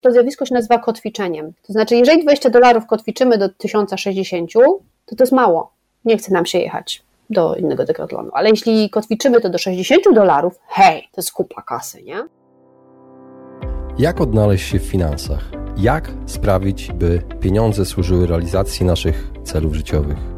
To zjawisko się nazywa kotwiczeniem. To znaczy, jeżeli 20 dolarów kotwiczymy do 1060, to to jest mało. Nie chce nam się jechać do innego dekathlonu. Ale jeśli kotwiczymy to do 60 dolarów, hej, to jest kupa kasy, nie? Jak odnaleźć się w finansach? Jak sprawić, by pieniądze służyły realizacji naszych celów życiowych?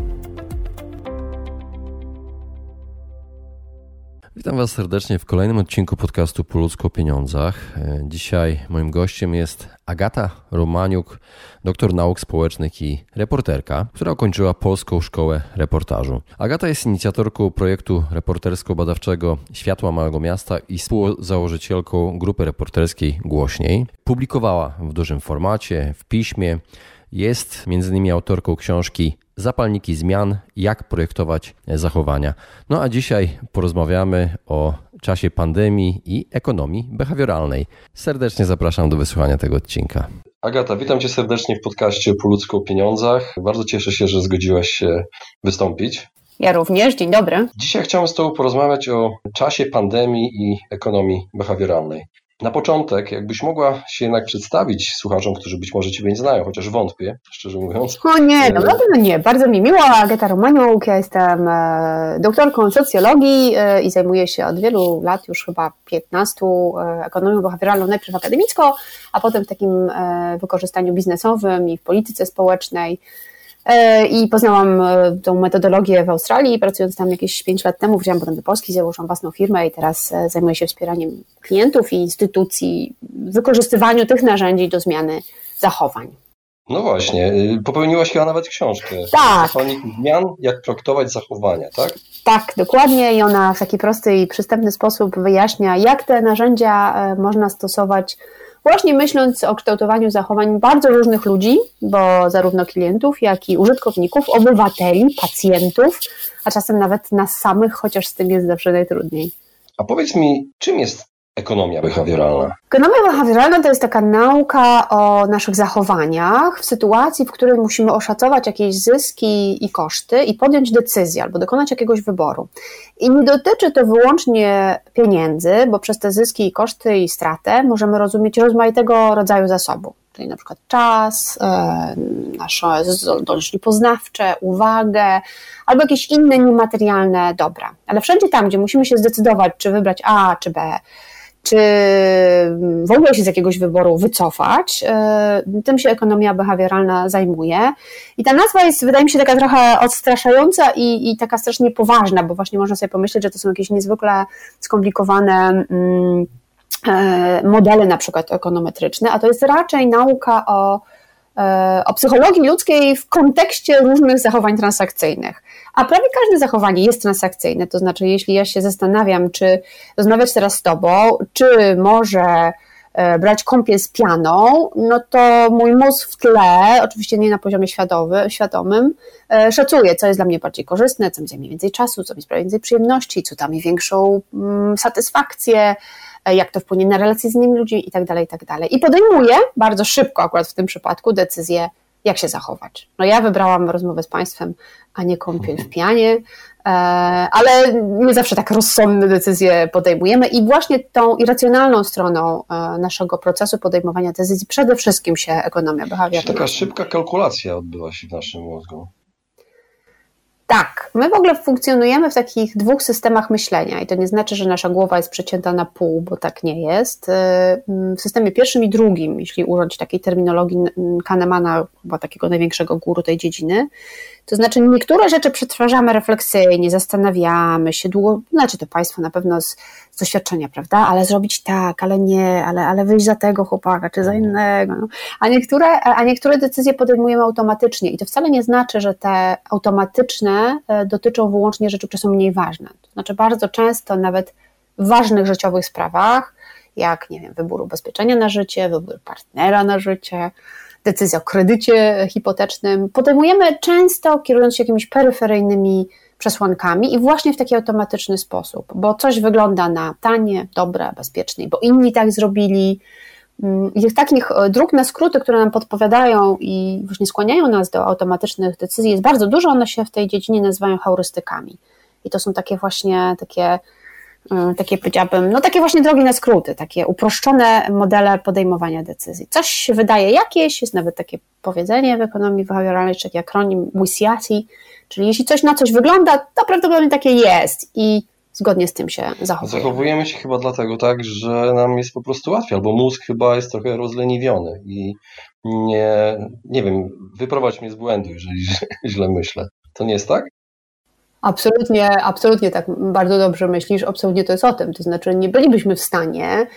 Witam Was serdecznie w kolejnym odcinku podcastu Po ludzku o pieniądzach. E, dzisiaj moim gościem jest Agata Romaniuk, doktor nauk społecznych i reporterka, która ukończyła Polską Szkołę Reportażu. Agata jest inicjatorką projektu reportersko-badawczego Światła Małego Miasta i współzałożycielką grupy reporterskiej Głośniej. Publikowała w dużym formacie, w piśmie, jest między innymi autorką książki Zapalniki zmian, jak projektować zachowania. No a dzisiaj porozmawiamy o czasie pandemii i ekonomii behawioralnej. Serdecznie zapraszam do wysłuchania tego odcinka. Agata, witam Cię serdecznie w podcaście Po ludzku o pieniądzach. Bardzo cieszę się, że zgodziłaś się wystąpić. Ja również, dzień dobry. Dzisiaj chciałem z Tobą porozmawiać o czasie pandemii i ekonomii behawioralnej. Na początek, jakbyś mogła się jednak przedstawić słuchaczom, którzy być może Ciebie nie znają, chociaż wątpię, szczerze mówiąc. O nie, no na pewno nie. Bardzo mi miło. Agata Romaniuk, ja jestem e, doktorką socjologii e, i zajmuję się od wielu lat, już chyba 15, e, ekonomią behawioralną, najpierw akademicko, a potem w takim wykorzystaniu biznesowym i w polityce społecznej. E, I poznałam e, tą metodologię w Australii, pracując tam jakieś 5 lat temu, wzięłam potem do Polski, założyłam własną firmę i teraz e, zajmuję się wspieraniem klientów i instytucji w wykorzystywaniu tych narzędzi do zmiany zachowań. No właśnie, y, popełniłaś chyba nawet książkę. Tak. Zmian, jak projektować zachowania, tak? Tak, dokładnie i ona w taki prosty i przystępny sposób wyjaśnia, jak te narzędzia można stosować właśnie myśląc o kształtowaniu zachowań bardzo różnych ludzi, bo zarówno klientów, jak i użytkowników, obywateli, pacjentów, a czasem nawet nas samych, chociaż z tym jest zawsze najtrudniej. A powiedz mi, czym jest Ekonomia behawioralna. Ekonomia behawioralna to jest taka nauka o naszych zachowaniach w sytuacji, w której musimy oszacować jakieś zyski i koszty i podjąć decyzję albo dokonać jakiegoś wyboru. I nie dotyczy to wyłącznie pieniędzy, bo przez te zyski i koszty i stratę możemy rozumieć rozmaitego rodzaju zasobów. Czyli na przykład czas, e, nasze zdolności poznawcze, uwagę, albo jakieś inne niematerialne dobra. Ale wszędzie tam, gdzie musimy się zdecydować, czy wybrać A czy B, czy w ogóle się z jakiegoś wyboru wycofać. E, tym się ekonomia behawioralna zajmuje. I ta nazwa jest, wydaje mi się, taka trochę odstraszająca i, i taka strasznie poważna, bo właśnie można sobie pomyśleć, że to są jakieś niezwykle skomplikowane mm, e, modele, na przykład ekonometryczne, a to jest raczej nauka o o psychologii ludzkiej w kontekście różnych zachowań transakcyjnych. A prawie każde zachowanie jest transakcyjne, to znaczy, jeśli ja się zastanawiam, czy rozmawiać teraz z Tobą, czy może e, brać kąpiel z pianą, no to mój mózg w tle, oczywiście nie na poziomie świadomy, świadomym, e, szacuje, co jest dla mnie bardziej korzystne, co mi zajmie więcej czasu, co mi sprawia więcej przyjemności, co da mi większą mm, satysfakcję, E, jak to wpłynie na relacje z innymi ludźmi i tak dalej, i tak dalej. I podejmuje bardzo szybko, akurat w tym przypadku, decyzję, jak się zachować. No ja wybrałam rozmowę z Państwem, a nie kąpiel w pianie, e, ale my zawsze tak rozsądne decyzje podejmujemy i właśnie tą irracjonalną stroną e, naszego procesu podejmowania decyzji przede wszystkim się ekonomia behawioralna. Taka szybka kalkulacja odbyła się w naszym mózgu. Tak, my w ogóle funkcjonujemy w takich dwóch systemach myślenia i to nie znaczy, że nasza głowa jest przecięta na pół, bo tak nie jest. Y, w systemie pierwszym i drugim, jeśli użyć takiej terminologii Kahnemana, chyba takiego największego guru tej dziedziny, to znaczy niektóre rzeczy przetwarzamy refleksyjnie, zastanawiamy się długo, znaczy to Państwo na pewno z, z doświadczenia, prawda, ale zrobić tak, ale nie, ale, ale wyjść za tego chłopaka, czy za innego, no. a, niektóre, a niektóre decyzje podejmujemy automatycznie i to wcale nie znaczy, że te automatyczne e, dotyczą wyłącznie rzeczy, które są mniej ważne. To znaczy bardzo często nawet w ważnych życiowych sprawach, jak, nie wiem, wybór ubezpieczenia na życie, wybór partnera na życie, decyzja o kredycie hipotecznym, podejmujemy często kierując się jakimiś peryferyjnymi przesłankami i właśnie w taki automatyczny sposób, bo coś wygląda na tanie, dobre, bezpieczne, bo inni tak zrobili. Mm, I takich e, dróg na skróty, które nam podpowiadają i właśnie skłaniają nas do automatycznych decyzji jest bardzo dużo, one się w tej dziedzinie nazywają heurystykami. I to są takie właśnie takie takie powiedziałabym, no takie właśnie drogi na skróty, takie uproszczone modele podejmowania decyzji. Coś się wydaje jakieś, jest nawet takie powiedzenie w ekonomii behawioralnej, czy taki akronim WISIATI, czyli jeśli coś na coś wygląda, to prawdopodobnie takie jest i zgodnie z tym się zachowujemy. Zachowujemy się chyba dlatego tak, że nam jest po prostu łatwiej, albo mózg chyba jest trochę rozleniwiony i nie, nie wiem, wyprowadź mnie z błędu, jeżeli źle myślę. To nie jest tak? Absolutnie, absolutnie tak bardzo dobrze myślisz, absolutnie to jest o tym. To znaczy, nie bylibyśmy w stanie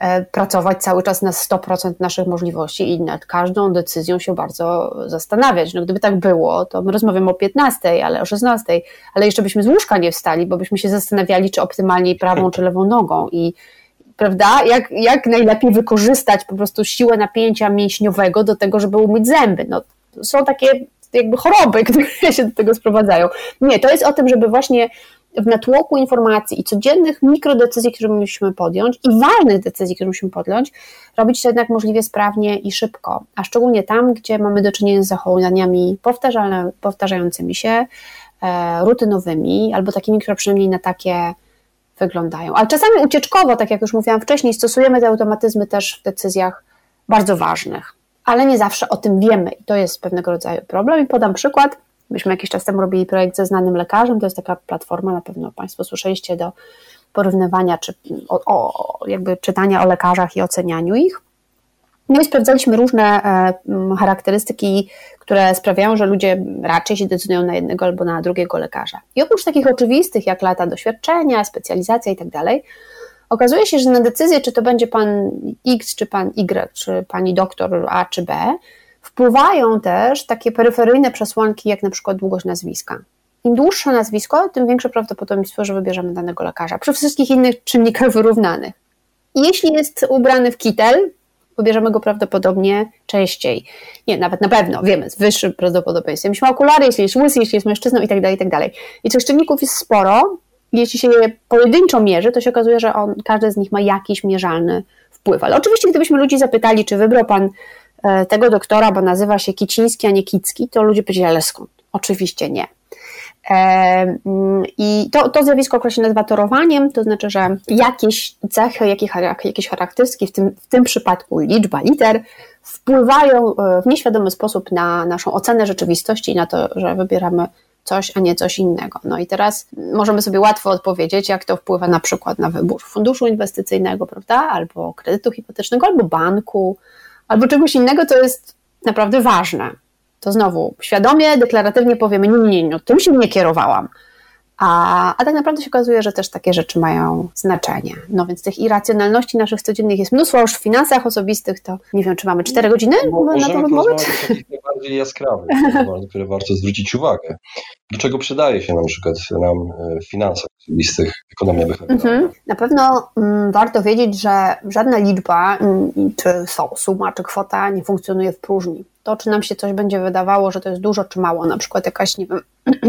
e, pracować cały czas na 100% naszych możliwości i nad każdą decyzją się bardzo zastanawiać. No, gdyby tak było, to my rozmawiamy o 15, ale o 16, ale jeszcze byśmy z łóżka nie wstali, bo byśmy się zastanawiali, czy optymalnie prawą, czy lewą nogą i prawda, jak, jak najlepiej wykorzystać po prostu siłę napięcia mięśniowego do tego, żeby umyć zęby. No, są takie jakby choroby, które się do tego sprowadzają. Nie, to jest o tym, żeby właśnie w natłoku informacji i codziennych mikrodecyzji, które musimy podjąć i ważnych decyzji, które musimy podjąć, robić to jednak możliwie sprawnie i szybko, a szczególnie tam, gdzie mamy do czynienia z zachowaniami powtarzającymi się, e, rutynowymi albo takimi, które przynajmniej na takie wyglądają. Ale czasami ucieczkowo, tak jak już mówiłam wcześniej, stosujemy te automatyzmy też w decyzjach bardzo ważnych ale nie zawsze o tym wiemy i to jest pewnego rodzaju problem. I podam przykład. Myśmy jakiś czas temu robili projekt ze znanym lekarzem, to jest taka platforma, na pewno Państwo słyszeliście do porównywania, czy o, o, jakby czytania o lekarzach i ocenianiu ich. No i sprawdzaliśmy różne e, charakterystyki, które sprawiają, że ludzie raczej się decydują na jednego albo na drugiego lekarza. I oprócz takich oczywistych, jak lata doświadczenia, specjalizacja i tak dalej, Okazuje się, że na decyzję, czy to będzie pan X, czy pan Y, czy pani doktor A, czy B, wpływają też takie peryferyjne przesłanki, jak na przykład długość nazwiska. Im dłuższe nazwisko, tym większe prawdopodobieństwo, że wybierzemy danego lekarza, przy wszystkich innych czynnikach wyrównanych. jeśli jest ubrany w kitel, wybierzemy go prawdopodobnie częściej. Nie, nawet na pewno, wiemy, z wyższym prawdopodobieństwem. Jeśli ma okulary, jeśli jest łysy, jeśli jest mężczyzną i tak dalej, i tak. I tych czynników jest sporo, jeśli się je pojedynczo mierzy, to się okazuje, że on, każdy z nich ma jakiś mierzalny wpływ. Ale oczywiście, gdybyśmy ludzi zapytali, czy wybrał pan e, tego doktora, bo nazywa się Kiciński, a nie Kicki, to ludzie powiedzieli, ale skąd? Oczywiście nie. E, mm, I to, to zjawisko określa się nazywa torowaniem, to znaczy, że jakieś cechy, jakieś charakterystyki, w tym, w tym przypadku liczba liter, wpływają e, w nieświadomy sposób na naszą ocenę rzeczywistości i na to, że wybieramy coś, a nie coś innego. No i teraz możemy sobie łatwo odpowiedzieć, jak to wpływa na przykład na wybór funduszu inwestycyjnego, prawda, albo kredytu hipotecznego, albo banku, albo czegoś innego, co jest naprawdę ważne. To znowu świadomie, deklaratywnie powiemy, nie, nie, nie, no, tym się nie kierowałam. A, a tak naprawdę się okazuje, że też takie rzeczy mają znaczenie. No więc tych irracjonalności naszych codziennych jest mnóstwo, już w finansach osobistych to nie wiem, czy mamy 4 godziny no, na to rozmowę? najbardziej jaskrawych, na które warto zwrócić uwagę. Do czego przydaje się na przykład nam e, w finansach ekonomia behawioralna? Mhm. Na pewno mm, warto wiedzieć, że żadna liczba, mm, czy suma, czy kwota nie funkcjonuje w próżni to, czy nam się coś będzie wydawało, że to jest dużo czy mało, na przykład jakaś, nie wiem,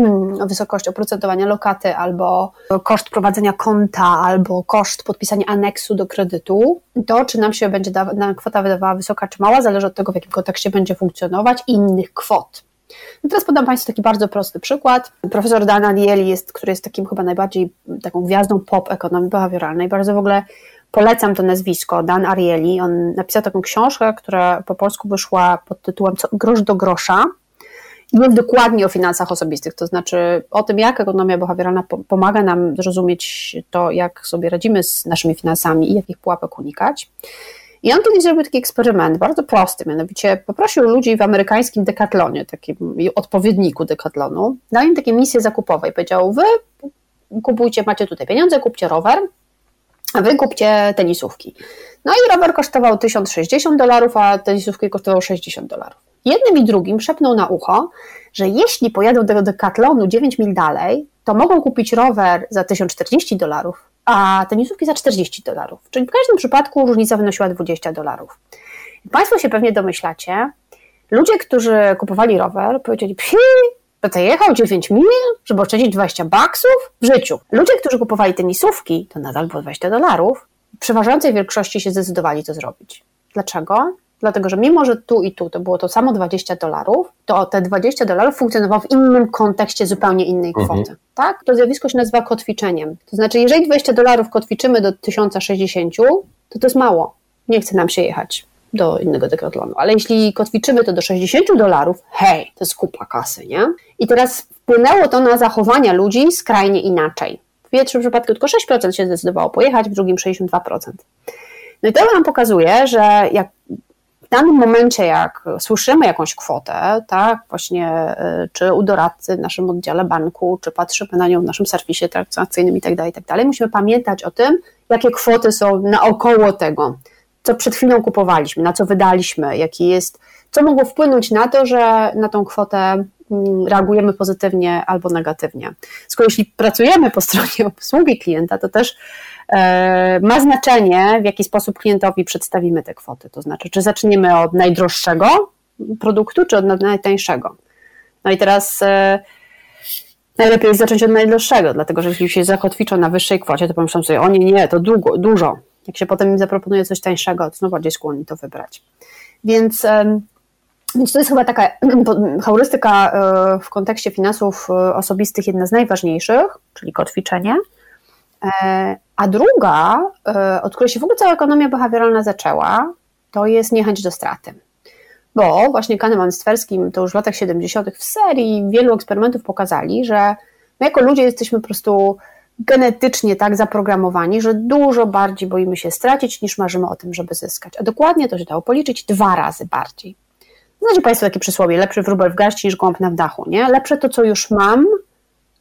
wysokość oprocentowania lokaty, albo koszt prowadzenia konta, albo koszt podpisania aneksu do kredytu, to, czy nam się będzie da- kwota wydawała wysoka czy mała, zależy od tego, w jakim kontekście będzie funkcjonować i innych kwot. No teraz podam Państwu taki bardzo prosty przykład. Profesor Dan Ariely, jest, który jest takim chyba najbardziej taką gwiazdą pop ekonomii behawioralnej, bardzo w ogóle Polecam to nazwisko, Dan Ariely. On napisał taką książkę, która po polsku wyszła pod tytułem Grosz do grosza. I jest dokładnie o finansach osobistych, to znaczy o tym, jak ekonomia behawioralna pomaga nam zrozumieć to, jak sobie radzimy z naszymi finansami i jakich pułapek unikać. I on kiedyś zrobił taki eksperyment, bardzo prosty, mianowicie poprosił ludzi w amerykańskim Decathlonie, takim odpowiedniku Decathlonu, dał im takie misje zakupowe i powiedział, wy kupujcie, macie tutaj pieniądze, kupcie rower, a wy kupcie tenisówki. No i rower kosztował 1060 dolarów, a tenisówki kosztowały 60 dolarów. Jednym i drugim szepnął na ucho, że jeśli pojadą do Decathlonu 9 mil dalej, to mogą kupić rower za 1040 dolarów, a tenisówki za 40 dolarów. Czyli w każdym przypadku różnica wynosiła 20 dolarów. Państwo się pewnie domyślacie, Ludzie, którzy kupowali rower, powiedzieli, psi, to jechał 9 mil, żeby oszczędzić 20 baksów w życiu. Ludzie, którzy kupowali tenisówki, to nadal było 20 dolarów, w przeważającej większości się zdecydowali to zrobić. Dlaczego? Dlatego, że mimo, że tu i tu to było to samo 20 dolarów, to te 20 dolarów funkcjonowało w innym kontekście zupełnie innej mhm. kwoty. Mhm. Tak? To zjawisko się nazywa kotwiczeniem. To znaczy, jeżeli 20 dolarów kotwiczymy do 1060, to to jest mało. Nie chce nam się jechać do innego dekathlonu. Ale jeśli kotwiczymy to do 60 dolarów, hej, to jest kupa kasy, nie? I teraz wpłynęło to na zachowania ludzi skrajnie inaczej. W pierwszym przypadku tylko 6% się zdecydowało pojechać, w drugim 62%. No i to nam pokazuje, że jak w danym momencie, jak słyszymy jakąś kwotę, tak, właśnie y, czy u doradcy w naszym oddziale banku, czy patrzymy na nią w naszym serwisie transakcyjnym i tak dalej, tak musimy pamiętać o tym, jakie kwoty są naokoło tego, co przed chwilą kupowaliśmy, na co wydaliśmy, jaki jest, co mogło wpłynąć na to, że na tą kwotę reagujemy pozytywnie albo negatywnie. Skoro jeśli pracujemy po stronie obsługi klienta, to też E, ma znaczenie, w jaki sposób klientowi przedstawimy te kwoty. To znaczy, czy zaczniemy od najdroższego produktu, czy od najtańszego. No i teraz e, najlepiej jest zacząć od najdroższego, dlatego że jeśli się zakotwiczą na wyższej kwocie, to pomyślą sobie, o nie, nie, to długo, dużo. Jak się potem im zaproponuje coś tańszego, to znowu bardziej skłonni to wybrać. Więc, więc to jest chyba taka heurystyka e, w kontekście finansów osobistych jedna z najważniejszych, czyli kotwiczenie. E, a druga, e, od której się w ogóle cała ekonomia behawioralna zaczęła, to jest niechęć do straty. Bo właśnie Kahneman z to już w latach 70. w serii wielu eksperymentów pokazali, że my jako ludzie jesteśmy po prostu genetycznie tak zaprogramowani, że dużo bardziej boimy się stracić niż marzymy o tym, żeby zyskać. A dokładnie to się dało policzyć dwa razy bardziej. Znacie Państwo takie przysłowie, lepszy wróbel w garści niż głąb na dachu, nie? Lepsze to, co już mam,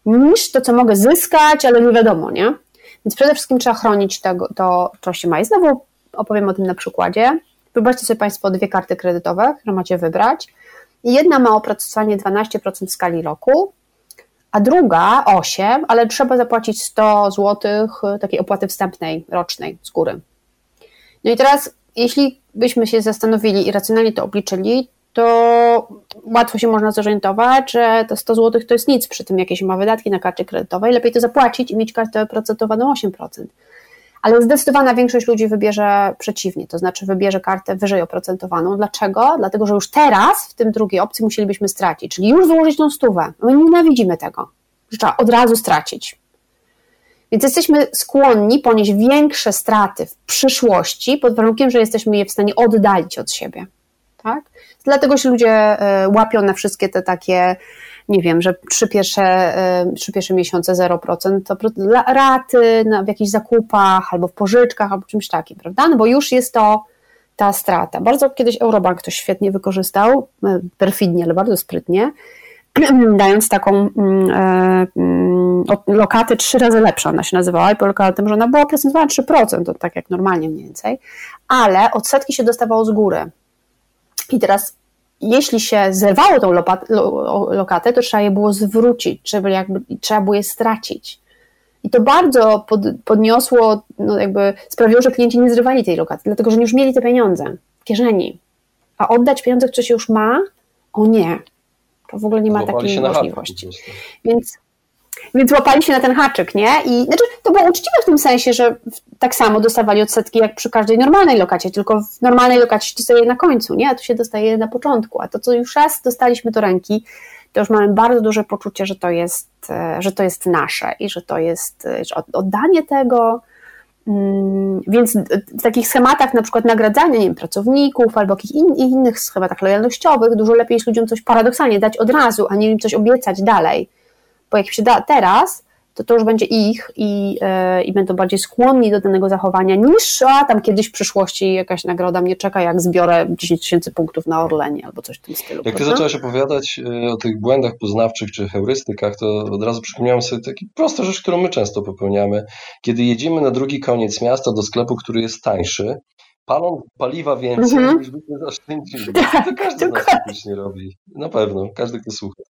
niż to, co mogę zyskać, ale nie wiadomo, nie? Więc przede wszystkim trzeba chronić tego, to, co się ma. I znowu opowiem o tym na przykładzie. Wyobraźcie sobie Państwo dwie karty kredytowe, które macie wybrać. Jedna ma opracowanie 12% w skali roku, a druga 8, ale trzeba zapłacić 100 zł takiej opłaty wstępnej, rocznej z góry. No i teraz, jeśli byśmy się zastanowili i racjonalnie to obliczyli, to łatwo się można zorientować, że to 100 zł to jest nic przy tym, jakie się ma wydatki na karcie kredytowej. Lepiej to zapłacić i mieć kartę oprocentowaną 8%. Ale zdecydowana większość ludzi wybierze przeciwnie, to znaczy wybierze kartę wyżej oprocentowaną. Dlaczego? Dlatego, że już teraz w tym drugiej opcji musielibyśmy stracić, czyli już wyłożyć tą stówę. My nienawidzimy tego, że trzeba od razu stracić. Więc jesteśmy skłonni ponieść większe straty w przyszłości pod warunkiem, że jesteśmy je w stanie oddalić od siebie. Tak? Dlatego się ludzie e, łapią na wszystkie te takie, nie wiem, że trzy pierwsze, e, trzy pierwsze miesiące 0%, to raty w jakichś zakupach, albo w pożyczkach, albo czymś takim, prawda? No bo już jest to ta strata. Bardzo kiedyś Eurobank to świetnie wykorzystał, e, perfidnie, ale bardzo sprytnie, dając taką mm, mm, lokatę trzy razy lepsza, ona się nazywała i polegała na tym, że ona była procentowana 3%, to tak jak normalnie mniej więcej, ale odsetki się dostawało z góry. I teraz, jeśli się zerwało tą lokatę, to trzeba je było zwrócić, żeby jakby, trzeba było je stracić. I to bardzo pod, podniosło, no jakby sprawiło, że klienci nie zrywali tej lokaty, dlatego że już mieli te pieniądze w kieszeni. A oddać pieniądze, które się już ma? O nie. To w ogóle nie ma takiej możliwości. Więc więc łapali się na ten haczyk, nie? I znaczy, to było uczciwe w tym sensie, że tak samo dostawali odsetki jak przy każdej normalnej lokacie, tylko w normalnej lokacie się dostaje na końcu, nie? A tu się dostaje na początku. A to, co już raz dostaliśmy do ręki, to już mamy bardzo duże poczucie, że to jest, e, że to jest nasze i że to jest e, że oddanie tego. Mm, więc w takich schematach, na przykład nagradzania nie wiem, pracowników albo jakichś in, innych schematach lojalnościowych, dużo lepiej jest ludziom coś paradoksalnie dać od razu, a nie im coś obiecać dalej bo jak się da teraz, to to już będzie ich i, yy, i będą bardziej skłonni do danego zachowania niż a tam kiedyś w przyszłości jakaś nagroda mnie czeka, jak zbiorę 10 tysięcy punktów na Orlenie albo coś w tym stylu. Jak ty zaczęłaś opowiadać e, o tych błędach poznawczych czy heurystykach, to od razu przypomniałem sobie taki prostą rzecz, którą my często popełniamy. Kiedy jedziemy na drugi koniec miasta do sklepu, który jest tańszy, palą paliwa więcej mm -hmm. niż byśmy zaszczędzili. To każdy z nas robi. Na pewno, każdy, kto słucha.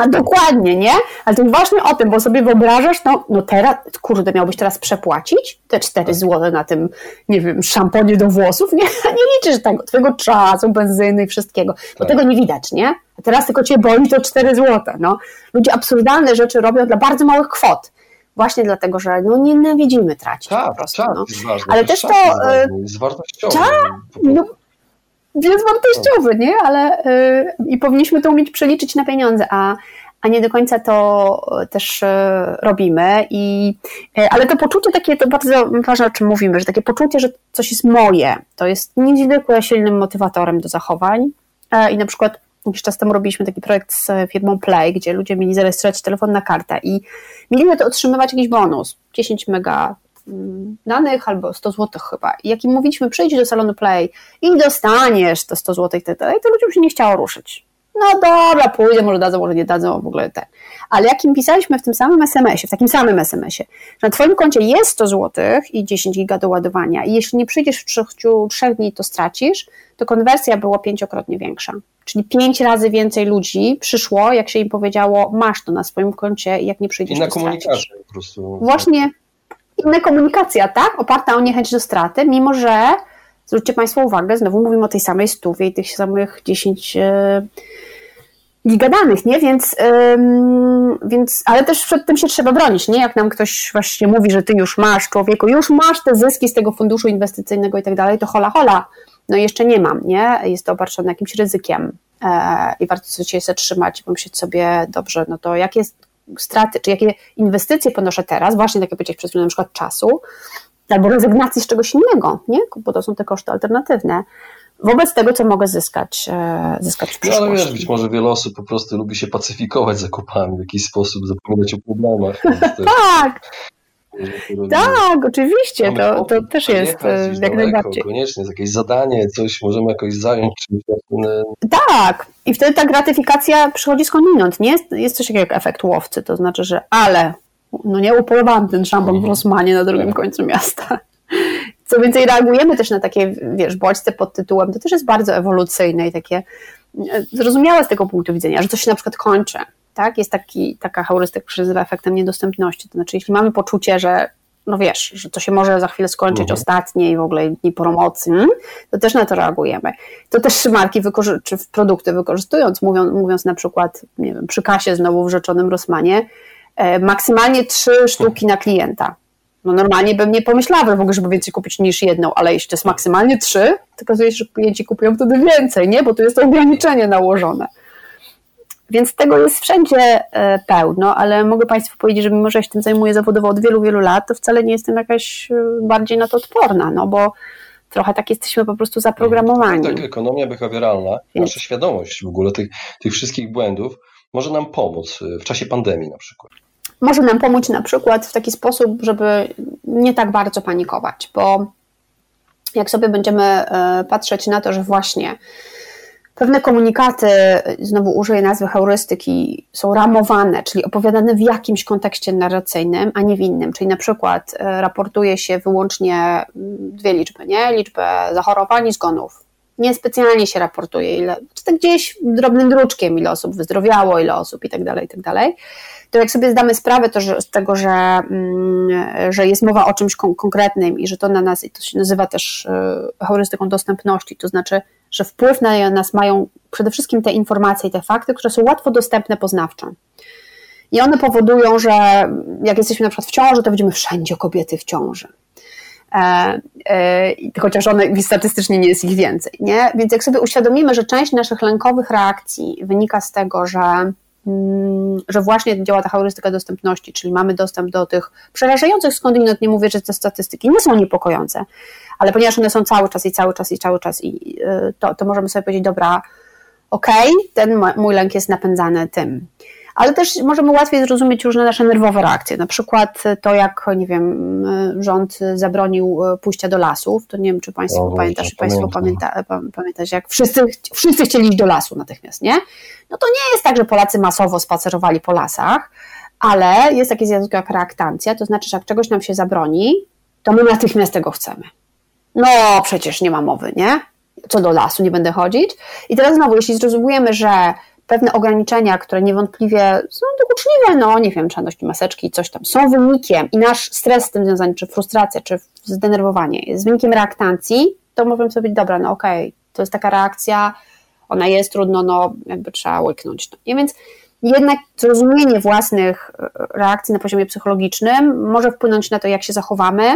A dokładnie, nie? Ale to właśnie o tym, bo sobie wyobrażasz, no, no teraz, kurde, miałbyś teraz przepłacić te 4 tak. zł na tym, nie wiem, szamponie do włosów? Nie, nie liczysz tego, twojego czasu, benzyny i wszystkiego, bo tak. tego nie widać, nie? A teraz tylko cię boli to 4 zł, no. Ludzie absurdalne rzeczy robią dla bardzo małych kwot. Właśnie dlatego, że no, nienawidzimy tracić tak, po prostu. Tak, no. jest ważne. Ale też, to... Jest, ważne, jest wartościowe. Tak, no, jest wartościowy, nie? Ale yy, i powinniśmy to umieć przeliczyć na pieniądze, a, a nie do końca to też yy, robimy. I, yy, ale to poczucie takie, to bardzo ważne, o czym mówimy, że takie poczucie, że coś jest moje, to jest niezwykle silnym motywatorem do zachowań. I na przykład jakiś czas temu robiliśmy taki projekt z firmą Play, gdzie ludzie mieli zarejestrować telefon na kartę i mieli na to otrzymywać jakiś bonus, 10 mega danych albo 100 zł chyba. I jak im mówiliśmy, przyjdź do salonu Play i dostaniesz te 100 zł, to ludziom się nie chciało ruszyć. No dobra, pójdę, może dadzą, może nie dadzą, w ogóle te. Ale jak im pisaliśmy w tym samym SMS-ie, w takim samym SMS-ie, że na Twoim koncie jest 100 zł i 10 giga do ładowania i jeśli nie przyjdziesz w ciągu 3 dni, to stracisz, to konwersja była pięciokrotnie większa. Czyli pięć razy więcej ludzi przyszło, jak się im powiedziało, masz to na swoim koncie i jak nie przyjdziesz, I na to komunikacji po prostu. Właśnie, inna komunikacja, tak? Oparta o niechęć do straty, mimo że, zwróćcie Państwo uwagę, znowu mówimy o tej samej stówie i tych samych 10 e, gigadanych, nie? Więc, więc, ale też przed tym się trzeba bronić, nie? Jak nam ktoś właśnie mówi, że ty już masz, człowieku, już masz te zyski z tego funduszu inwestycyjnego i tak dalej, to hola, hola, no jeszcze nie mam, nie? Jest to obarczone jakimś ryzykiem e, i warto się zatrzymać i pomyśleć sobie, dobrze, no to jakie straty, czy jakie inwestycje ponoszę teraz, właśnie tak jak powiedziałeś przez chwilę, na przykład czasu, albo rezygnacji z czegoś innego, nie? Bo to są te koszty alternatywne. Wobec tego, co mogę zyskać, e, zyskać w przyszłości. No ale wiesz, być może wiele osób po prostu lubi się pacyfikować zakupami w jakiś sposób, zapominać o problemach. tak, tak, oczywiście, to, to też jest e, jak najbardziej. Koniecznie, jest jakieś zadanie, coś możemy jakoś zająć. Tak, i wtedy ta gratyfikacja przychodzi skądinąd, nie? Jest coś takiego jak efekt łowcy, to znaczy, że ale, no nie upolowałam ten szampon w mhm. Rosmanie na drugim tak. końcu miasta. Co więcej, reagujemy też na takie, wiesz, bodźce pod tytułem, to też jest bardzo ewolucyjne i takie e, zrozumiałe z tego punktu widzenia, że coś się na przykład kończy, tak? Jest taki, taka heurystyka, która się nazywa efektem niedostępności. To znaczy, jeśli mamy poczucie, że no wiesz, że to się może za chwilę skończyć mhm. ostatnie i w ogóle dni promocji, hmm, to też na to reagujemy. To też marki czy produkty wykorzystując, mówiąc, mówiąc na przykład, nie wiem, przy kasie znowu w rzeczonym Rosmanie, e, maksymalnie trzy sztuki na klienta. No normalnie bym nie pomyślała w ogóle, żeby więcej kupić niż jedną, ale jeśli to jest maksymalnie trzy, to okazuje się, że klienci kupują wtedy więcej, nie? Bo tu jest to ograniczenie nałożone. Więc tego jest wszędzie e, pełno, ale mogę Państwu powiedzieć, że mimo, że się tym zajmuję zawodowo od wielu, wielu lat, to wcale nie jestem jakaś e, bardziej na to odporna, no bo trochę tak jesteśmy po prostu zaprogramowani. Tak, ekonomia behawioralna, Więc... nasza świadomość w ogóle tych, tych wszystkich błędów może nam pomóc e, w czasie pandemii na przykład. Może nam pomóc na przykład w taki sposób, żeby nie tak bardzo panikować, bo jak sobie będziemy patrzeć na to, że właśnie Pewne komunikaty, znowu użyję nazwy heurystyki, są ramowane, czyli opowiadane w jakimś kontekście narracyjnym, a nie w innym. Czyli na przykład e, raportuje się wyłącznie mm, dwie liczby, nie? Liczbę zachorowań i zgonów. Niespecjalnie się raportuje, ile, czy tak gdzieś drobnym druczkiem, ile osób wyzdrowiało, ile osób i tak dalej, i tak dalej. To jak sobie zdamy sprawę to, że, z tego, że, mm, że jest mowa o czymś konkretnym i że to na nas, i to się nazywa też e, heurystyką dostępności, to znaczy że wpływ na nas mają przede wszystkim te informacje i te fakty, które są łatwo dostępne poznawczo. I one powodują, że jak jesteśmy na przykład w ciąży, to widzimy wszędzie kobiety w ciąży. E, e, chociaż one statystycznie nie jest ich więcej. Nie? Więc jak sobie uświadomimy, że część naszych lękowych reakcji wynika z tego, że, mm, że właśnie działa ta heurystyka dostępności, czyli mamy dostęp do tych przerażających skądinąd, nie mówię, że te statystyki nie są niepokojące, ale ponieważ one są cały czas i cały czas i cały czas i y, to, to możemy sobie powiedzieć, dobra, okej, okay, ten mój lęk jest napędzany tym. Ale też możemy łatwiej zrozumieć różne nasze nerwowe reakcje. Na przykład to, jak, nie wiem, rząd zabronił y, pójścia do lasów. To nie wiem, czy Państwo o, pamiętasz, czy Państwo pamięta, pamiętacie, jak wszyscy, wszyscy chcieli iść do lasu natychmiast, nie? No to nie jest tak, że Polacy masowo spacerowali po lasach, ale jest takie zjawisko jak reaktancja, to znaczy, że jak czegoś nam się zabroni, to my natychmiast tego chcemy. No, przecież nie ma mowy, nie? Co do lasu, nie będę chodzić. I teraz znowu, jeśli zrozumiemy, że pewne ograniczenia, które niewątpliwie są dokuczliwe, no nie wiem, nosić maseczki, coś tam, są wynikiem i nasz stres z tym związany, czy frustracja, czy zdenerwowanie jest wynikiem reaktancji, to możemy sobie być, dobra, no okej, okay, to jest taka reakcja, ona jest trudno, no jakby trzeba łyknąć. I więc jednak zrozumienie własnych reakcji na poziomie psychologicznym może wpłynąć na to, jak się zachowamy,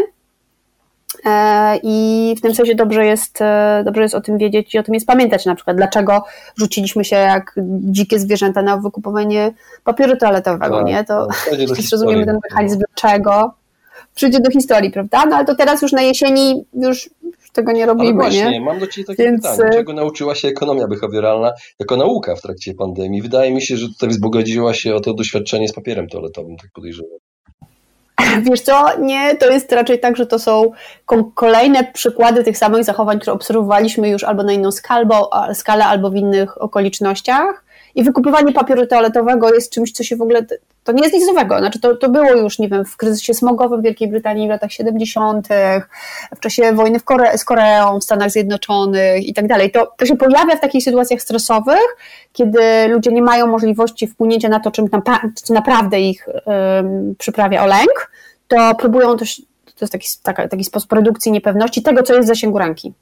I w tym sensie dobrze jest, e, dobrze jest o tym wiedzieć i o tym jest pamiętać, na przykład dlaczego rzuciliśmy się jak dzikie zwierzęta na wykupowanie papieru toaletowego, tak, nie? To rozumiemy ten mechanizm dlaczego. Przyjdzie do historii, prawda? No ale to teraz już na jesieni już tego nie robimy. Ale właśnie, nie? mam do Ciebie takie Więc... pytanie. E, czego nauczyła się ekonomia behawioralna jako nauka w trakcie pandemii? Wydaje mi się, że tutaj wzbogaciła się o to doświadczenie z papierem toaletowym, tak podejrzewam. Wiesz co, nie, to jest raczej tak, że to są kolejne przykłady tych samych zachowań, które obserwowaliśmy już albo na inną skalę, albo w innych okolicznościach. I wykupywanie papieru toaletowego jest czymś, co się w ogóle, to nie jest nic nowego. Znaczy to, to było już, nie wiem, w kryzysie smogowym w Wielkiej Brytanii w latach 70., w czasie wojny w Kore z Koreą, w Stanach Zjednoczonych i tak dalej. To, się pojawia w takich sytuacjach stresowych, kiedy ludzie nie mają możliwości wpłynięcia na to, czym tam, co naprawdę ich um, przyprawia o lęk, to próbują też, to jest taki, taka, taki sposób redukcji niepewności tego, co jest w zasięgu ręki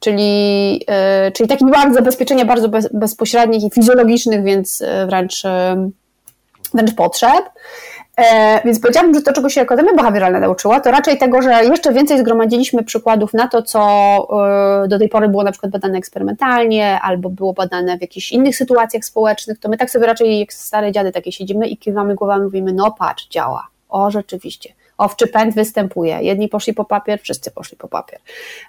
czyli, yy, czyli taki ład zabezpieczenia bardzo bez, bezpośrednich i fizjologicznych, więc yy, wręcz, wręcz potrzeb. Więc powiedziałabym, że to, czego się Akademia Behawioralna nauczyła, to raczej tego, że jeszcze więcej zgromadziliśmy przykładów na to, co do tej pory było na przykład badane eksperymentalnie, albo było badane w jakichś innych sytuacjach społecznych, to my tak sobie raczej jak stare dziady takie siedzimy i kiwamy głowami, mówimy, no patrz, działa. O, rzeczywiście owczy pęd występuje. Jedni poszli po papier, wszyscy poszli po papier.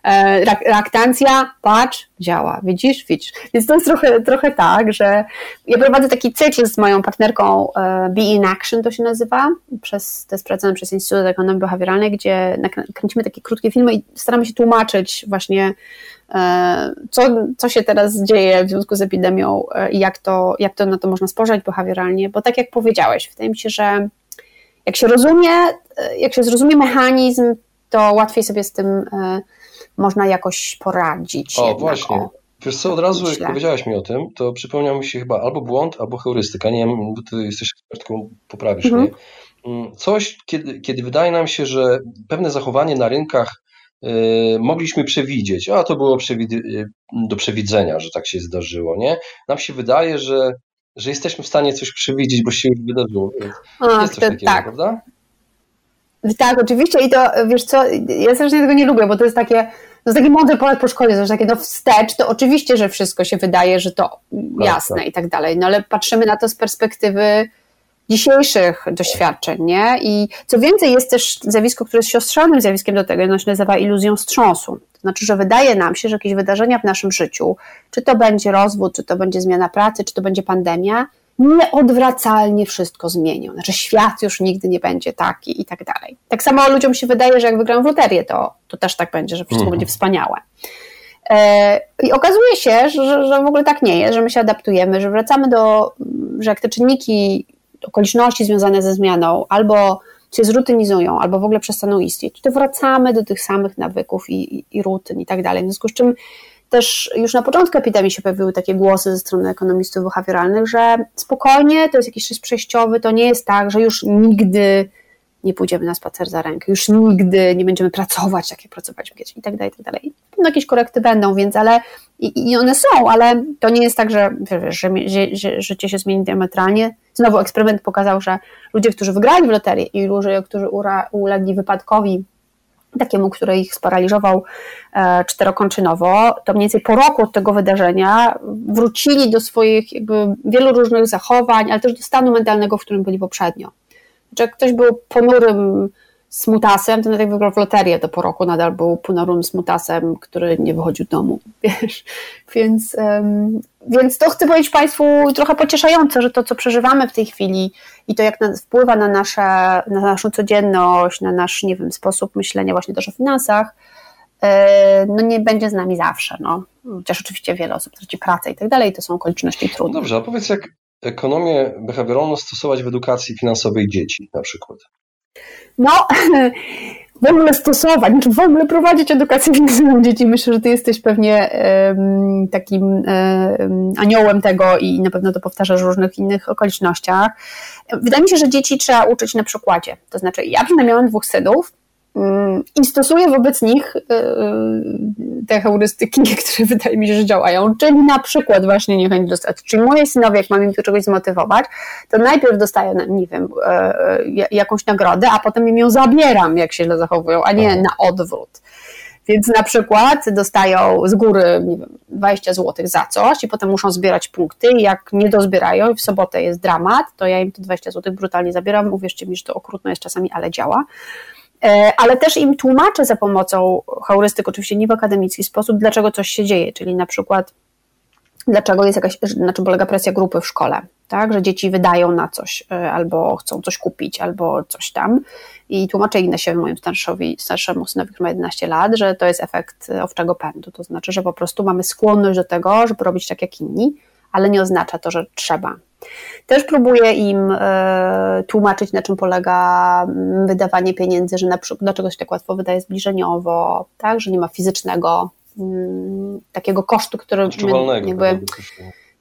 E, reaktancja, patrz, działa. Widzisz? Widzisz. Więc to jest trochę, trochę tak, że ja prowadzę taki cykl z moją partnerką e, Be in Action, to się nazywa, przez, to jest prowadzone przez Instytut Ekonomii Behawioralnej, gdzie kręcimy takie krótkie filmy i staramy się tłumaczyć właśnie e, co, co się teraz dzieje w związku z epidemią i jak to, jak to na to można spojrzeć behawioralnie, bo tak jak powiedziałeś, wydaje mi się, że jak się rozumie, e, jak się zrozumie mechanizm, to łatwiej sobie z tym e, można jakoś poradzić. O, właśnie. Wiesz co, od razu Myślę. jak powiedziałaś mi o tym, to przypomniał mi się chyba albo błąd, albo heurystyka. Nie wiem, bo ty jesteś ekspertką, poprawisz mhm. mnie. Mm, coś, kiedy, kiedy wydaje nam się, że pewne zachowanie na rynkach y, mogliśmy przewidzieć, a to było do przewidzenia, że tak się zdarzyło, nie? Nam się wydaje, że że jesteśmy w stanie coś przewidzieć, bo się już wydarzyło. Ach, jest coś to, takiego, tak. prawda? Tak, oczywiście i to, wiesz co, ja strasznie tego nie lubię, bo to jest takie, to jest taki mądry pogląd po szkole, to jest takie, no wstecz, to oczywiście, że wszystko się wydaje, że to tak, jasne tak. i tak dalej, no ale patrzymy na to z perspektywy dzisiejszych doświadczeń, nie? I co więcej, jest też zjawisko, które jest siostrzonym zjawiskiem do tego, ono się nazywa iluzją wstrząsu. To znaczy, że wydaje nam się, że jakieś wydarzenia w naszym życiu, czy to będzie rozwód, czy to będzie zmiana pracy, czy to będzie pandemia, nieodwracalnie wszystko zmienią. Znaczy świat już nigdy nie będzie taki i tak dalej. Tak samo ludziom się wydaje, że jak wygrają w loterię, to, to też tak będzie, że wszystko mhm. będzie wspaniałe. E, I okazuje się, że, że w ogóle tak nie jest, że my się adaptujemy, że wracamy do, że jak te czynniki okoliczności związane ze zmianą albo się zrutynizują, albo w ogóle przestaną istnieć, to wracamy do tych samych nawyków i, i, i rutyn i tak dalej. W związku z czym też już na początku epidemii się pojawiły takie głosy ze strony ekonomistów behawioralnych, że spokojnie, to jest jakiś czas przejściowy, to nie jest tak, że już nigdy nie pójdziemy na spacer za rękę, już nigdy nie będziemy pracować tak jak pracowaliśmy i tak dalej, i tak dalej. No jakieś korekty będą, więc ale i, i one są, ale to nie jest tak, że, wiesz, że, że, życie się zmieni diametralnie. Znowu eksperyment pokazał, że ludzie, którzy wygrali w loterię i ludzie, którzy ura, ulegli wypadkowi takiemu, który ich sparaliżował e, czterokończynowo, to mniej więcej po roku od tego wydarzenia wrócili do swoich jakby wielu różnych zachowań, ale też do stanu mentalnego, w którym byli poprzednio że ktoś był ponurym smutasem, to nawet jak wygrał w loterię, to po roku nadal był ponurym smutasem, który nie wychodził z domu, wiesz. Więc, um, więc to chcę powiedzieć Państwu trochę pocieszające, że to, co przeżywamy w tej chwili i to, jak wpływa na, nasze, na naszą codzienność, na nasz, nie wiem, sposób myślenia właśnie też o finansach, e, no nie będzie z nami zawsze, no. Chociaż oczywiście wiele osób traci pracę i tak dalej, to są okoliczności trudne. No dobrze, a powiedz jak, ekonomię behawioralną stosować w edukacji finansowej dzieci na przykład? No, w ogóle stosować, czy w ogóle prowadzić edukację fizyczną dzieci. Myślę, że ty jesteś pewnie takim aniołem tego i na pewno to powtarzasz w różnych innych okolicznościach. Wydaje mi się, że dzieci trzeba uczyć na przykładzie. To znaczy, ja przynajmniej miałam dwóch synów, i stosuję wobec nich y, y, te heurystyki, które wydaje mi się, że działają, czyli na przykład właśnie niechęć do. Czyli moje synowie, jak mam im do czegoś zmotywować, to najpierw dostaję, nie wiem, y, jakąś nagrodę, a potem im ją zabieram, jak się źle zachowują, a nie na odwrót. Więc na przykład dostają z góry, nie wiem, 20 zł za coś i potem muszą zbierać punkty i jak nie dozbierają i w sobotę jest dramat, to ja im te 20 zł brutalnie zabieram. Uwierzcie mi, że to okrutno jest czasami, ale działa. E, ale też im tłumaczę za pomocą heurystyk, oczywiście nie w akademicki sposób, dlaczego coś się dzieje, czyli na przykład dlaczego jest jakaś, na czym polega presja grupy w szkole, tak, że dzieci wydają na coś, e, albo chcą coś kupić, albo coś tam i tłumaczę Ignasiowi, mojemu starszowi, starszemu synowi, który ma 11 lat, że to jest efekt owczego pędu, to znaczy, że po prostu mamy skłonność do tego, żeby robić tak jak inni, ale nie oznacza to, że trzeba. Też próbuję im e, tłumaczyć, na czym polega mm, wydawanie pieniędzy, że na przykład dlaczego się tak łatwo wydaje zbliżeniowo, tak, że nie ma fizycznego mm, takiego kosztu, który jakby,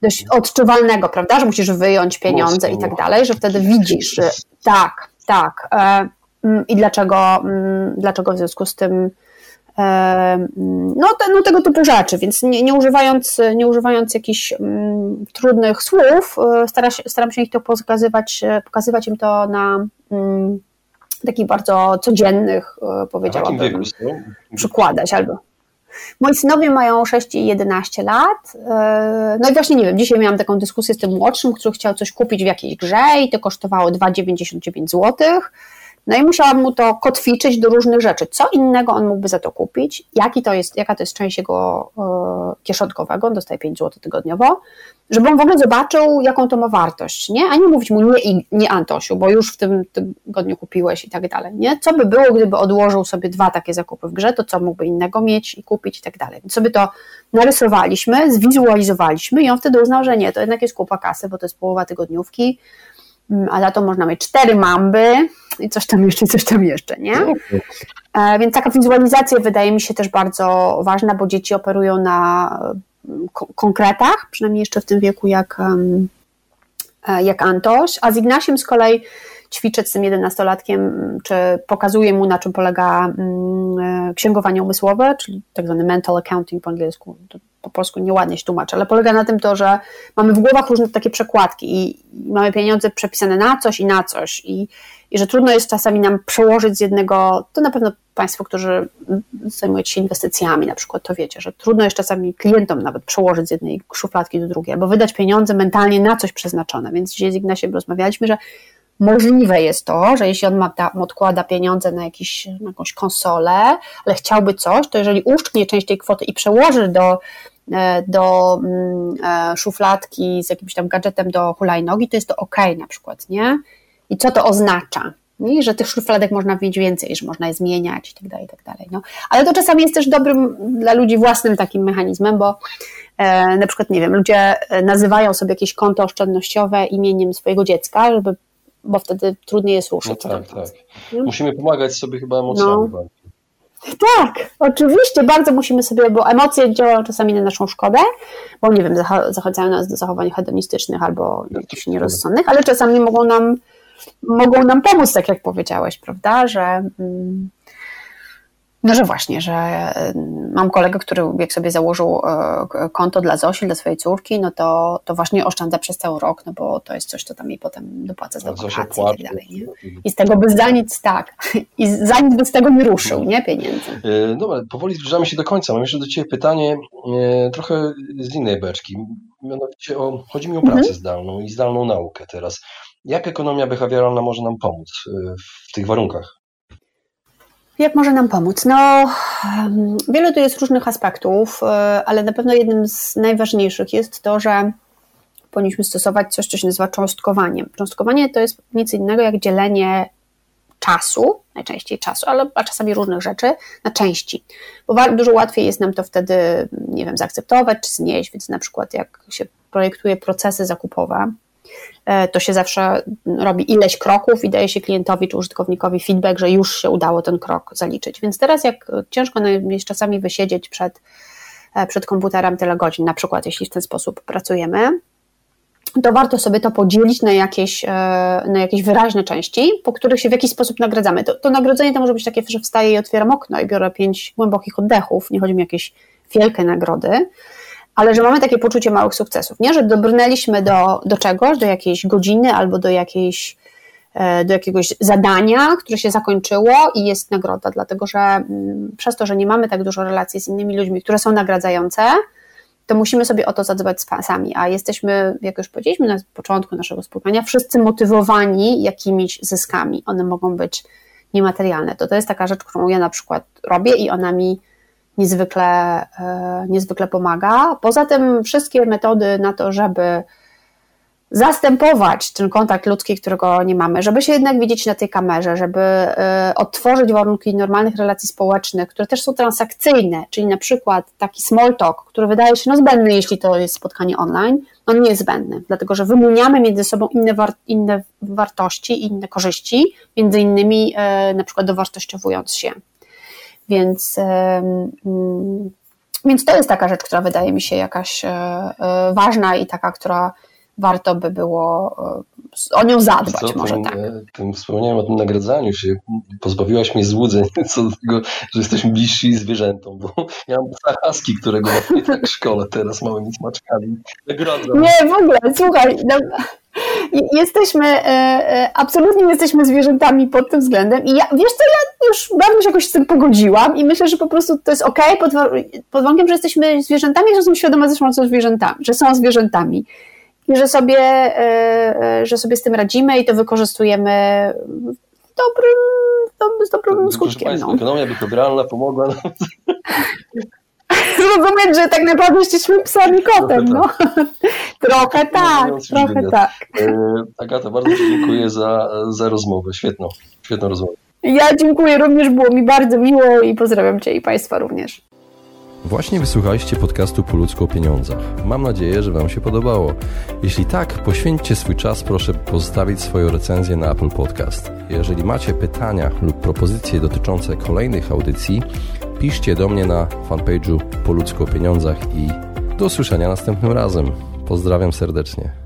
dość odczuwalnego, prawda, że musisz wyjąć pieniądze i tak dalej, że wtedy widzisz, tak, tak. E, mm, I dlaczego, dlaczego w związku z tym no, te, no tego typu rzeczy, więc nie, nie, używając, nie używając jakichś mm, trudnych słów, e, stara się, staram się ich to pokazywać, e, pokazywać im to na mm, takich bardzo codziennych, e, powiedziałabym, przykładać albo. Moi synowie mają 6 i 11 lat. No i właśnie nie wiem, dzisiaj miałam taką dyskusję z tym młodszym, który chciał coś kupić w jakiejś grze i to kosztowało 2,99 złotych. No i musiałam mu to kotwiczyć do różnych rzeczy. Co innego on mógłby za to kupić? Jaki to jest, jaka to jest część jego e, kieszonkowego? On dostaje 5 zł tygodniowo. Żeby on w ogóle zobaczył, jaką to ma wartość, nie? A nie mówić mu nie, nie Antosiu, bo już w tym tygodniu kupiłeś i tak dalej, nie? Co by było, gdyby odłożył sobie dwa takie zakupy w grze, to co mógłby innego mieć i kupić i tak dalej. Więc sobie to narysowaliśmy, zwizualizowaliśmy i on wtedy uznał, że nie, to jednak jest kupa kasy, bo to jest połowa tygodniówki, a za to można mieć cztery mamby, i coś tam jeszcze, coś tam jeszcze, nie? E, więc taka wizualizacja wydaje mi się też bardzo ważna, bo dzieci operują na mm, konkretach, przynajmniej jeszcze w tym wieku jak, e, jak Antoś, a z Ignasiem z kolei ćwiczę z tym jedenastolatkiem, czy pokazuję mu na czym polega mm, e, księgowanie umysłowe, czyli tak zwany mental accounting po angielsku, po polsku nieładnie się tłumaczy, ale polega na tym to, że mamy w głowach różne takie przekładki i, mamy pieniądze przepisane na coś i na coś i, i że trudno jest czasami nam przełożyć z jednego, to na pewno Państwo, którzy zajmujecie się inwestycjami na przykład, to wiecie, że trudno jest czasami klientom nawet przełożyć z jednej szufladki do drugiej, albo wydać pieniądze mentalnie na coś przeznaczone, więc dzisiaj z Ignasiem rozmawialiśmy, że Możliwe jest to, że jeśli on ma, odkłada pieniądze na, jakiś, na jakąś konsolę, ale chciałby coś, to jeżeli uszczknie część tej kwoty i przełoży do, do mm, e, szufladki z jakimś tam gadżetem do hulajnogi, to jest to ok na przykład, nie? I co to oznacza? Nie? Że tych szufladek można mieć więcej, że można je zmieniać i tak dalej, i tak dalej. No. Ale to czasami jest też dobrym dla ludzi własnym takim mechanizmem, bo e, na przykład, nie wiem, ludzie nazywają sobie jakieś konto oszczędnościowe imieniem swojego dziecka, żeby bo wtedy trudniej jest ruszyć. No tak, tak. Musimy pomagać sobie chyba emocjami. No. Tak, oczywiście, bardzo musimy sobie, bo emocje działają czasami na naszą szkodę, bo nie wiem, zachęcają nas do zachowań hedonistycznych albo jakichś nierozsądnych, ale czasami mogą nam, mogą nam pomóc, tak jak powiedziałeś, prawda, że mm, no, że właśnie, że mm, mam kolegę, który jak sobie założył e, konto dla Zosi, dla swojej córki, no to, to właśnie oszczędza przez cały rok, no bo to jest coś, co tam jej potem dopłaca z wakacji i tak dalej. Nie? I z tego by za nic, tak, i za nic by z tego nie ruszył, nie, pieniędzy. E, dobra, powoli zbliżamy się do końca. Mam jeszcze do Ciebie pytanie e, trochę z innej beczki. Mianowicie o, chodzi mi o pracę mhm. zdalną i zdalną naukę teraz. Jak ekonomia behawioralna może nam pomóc w tych warunkach? Jak może nam pomóc? No, wiele tu jest różnych aspektów, e, ale na pewno jednym z najważniejszych jest to, że powinniśmy stosować coś, co się nazywa cząstkowaniem. Cząstkowanie to jest nic innego jak dzielenie czasu, najczęściej czasu, ale a czasami różnych rzeczy, na części. Bo dużo łatwiej jest nam to wtedy, nie wiem, zaakceptować czy znieść, więc na przykład jak się projektuje procesy zakupowe, to się zawsze robi ileś kroków i daje się klientowi czy użytkownikowi feedback, że już się udało ten krok zaliczyć. Więc teraz, jak ciężko jest czasami wysiedzieć przed, e, przed komputerem tyle godzin, na przykład, jeśli w ten sposób pracujemy, to warto sobie to podzielić na jakieś, e, na jakieś wyraźne części, po których się w jakiś sposób nagradzamy. To, to nagrodzenie to może być takie, że wstaję i otwieram okno i biorę pięć głębokich oddechów, nie chodzi mi o jakieś wielkie nagrody, ale że mamy takie poczucie małych sukcesów, nie? Że dobrnęliśmy do, do czegoś, do jakiejś godziny albo do jakiejś e, do jakiegoś zadania, które się zakończyło i jest nagroda, dlatego że mm, przez to, że nie mamy tak dużo relacji z innymi ludźmi, które są nagradzające, to musimy sobie o to zadbać sami, a jesteśmy, jak już powiedzieliśmy na początku naszego spotkania, wszyscy motywowani jakimiś zyskami. One mogą być niematerialne. To to jest taka rzecz, którą ja na przykład robię i ona mi niezwykle, e, niezwykle pomaga. Poza tym wszystkie metody na to, żeby zastępować ten kontakt ludzki, którego nie mamy, żeby się jednak widzieć na tej kamerze, żeby e, odtworzyć warunki normalnych relacji społecznych, które też są transakcyjne, czyli na przykład taki small talk, który wydaje się no zbędny, jeśli to jest spotkanie online, on nie jest zbędny, dlatego że wymieniamy między sobą inne, war inne wartości inne korzyści, między innymi e, na przykład dowartościowując się. Więc, mm, więc to jest taka rzecz, która wydaje mi się jakaś e, e, ważna i taka, która warto by było e, o nią zadbać, co, może tym, tak. Tym wspomniałem o tym nagradzaniu się. Pozbawiłaś mnie złudzeń co do tego, że jesteśmy bliżsi zwierzętom, bo ja mam psa husky, którego tak w szkole teraz małymi smaczkami nagradzam. Nie, w ogóle, słuchaj, no, jesteśmy, e, e, absolutnie jesteśmy zwierzętami pod tym względem i ja, wiesz co, ja już bardzo się jakoś z tym pogodziłam i myślę, że po prostu to jest ok, pod, pod warunkiem, że jesteśmy zwierzętami, że są świadome, że są zwierzętami, że są zwierzętami i że sobie, e, że sobie z tym radzimy i to wykorzystujemy w dobrym, z dobrym skutkiem. Państwa, no. Ekonomia behawioralna pomogła nam zrozumieć, że tak naprawdę jesteśmy psem i kotem. No. trochę tak, trochę tak. E, Agata, bardzo Ci dziękuję za, za rozmowę. Świetną, świetną rozmowę. Ja dziękuję, również było mi bardzo miło i pozdrawiam Cię i Państwa również. Właśnie wysłuchaliście podcastu Po ludzku o pieniądzach. Mam nadzieję, że Wam się podobało. Jeśli tak, poświęćcie swój czas, proszę pozostawić swoją recenzję na Apple Podcast. Jeżeli macie pytania lub propozycje dotyczące kolejnych audycji, piszcie do mnie na fanpage'u Po ludzku o pieniądzach i do usłyszenia następnym razem. Pozdrawiam serdecznie.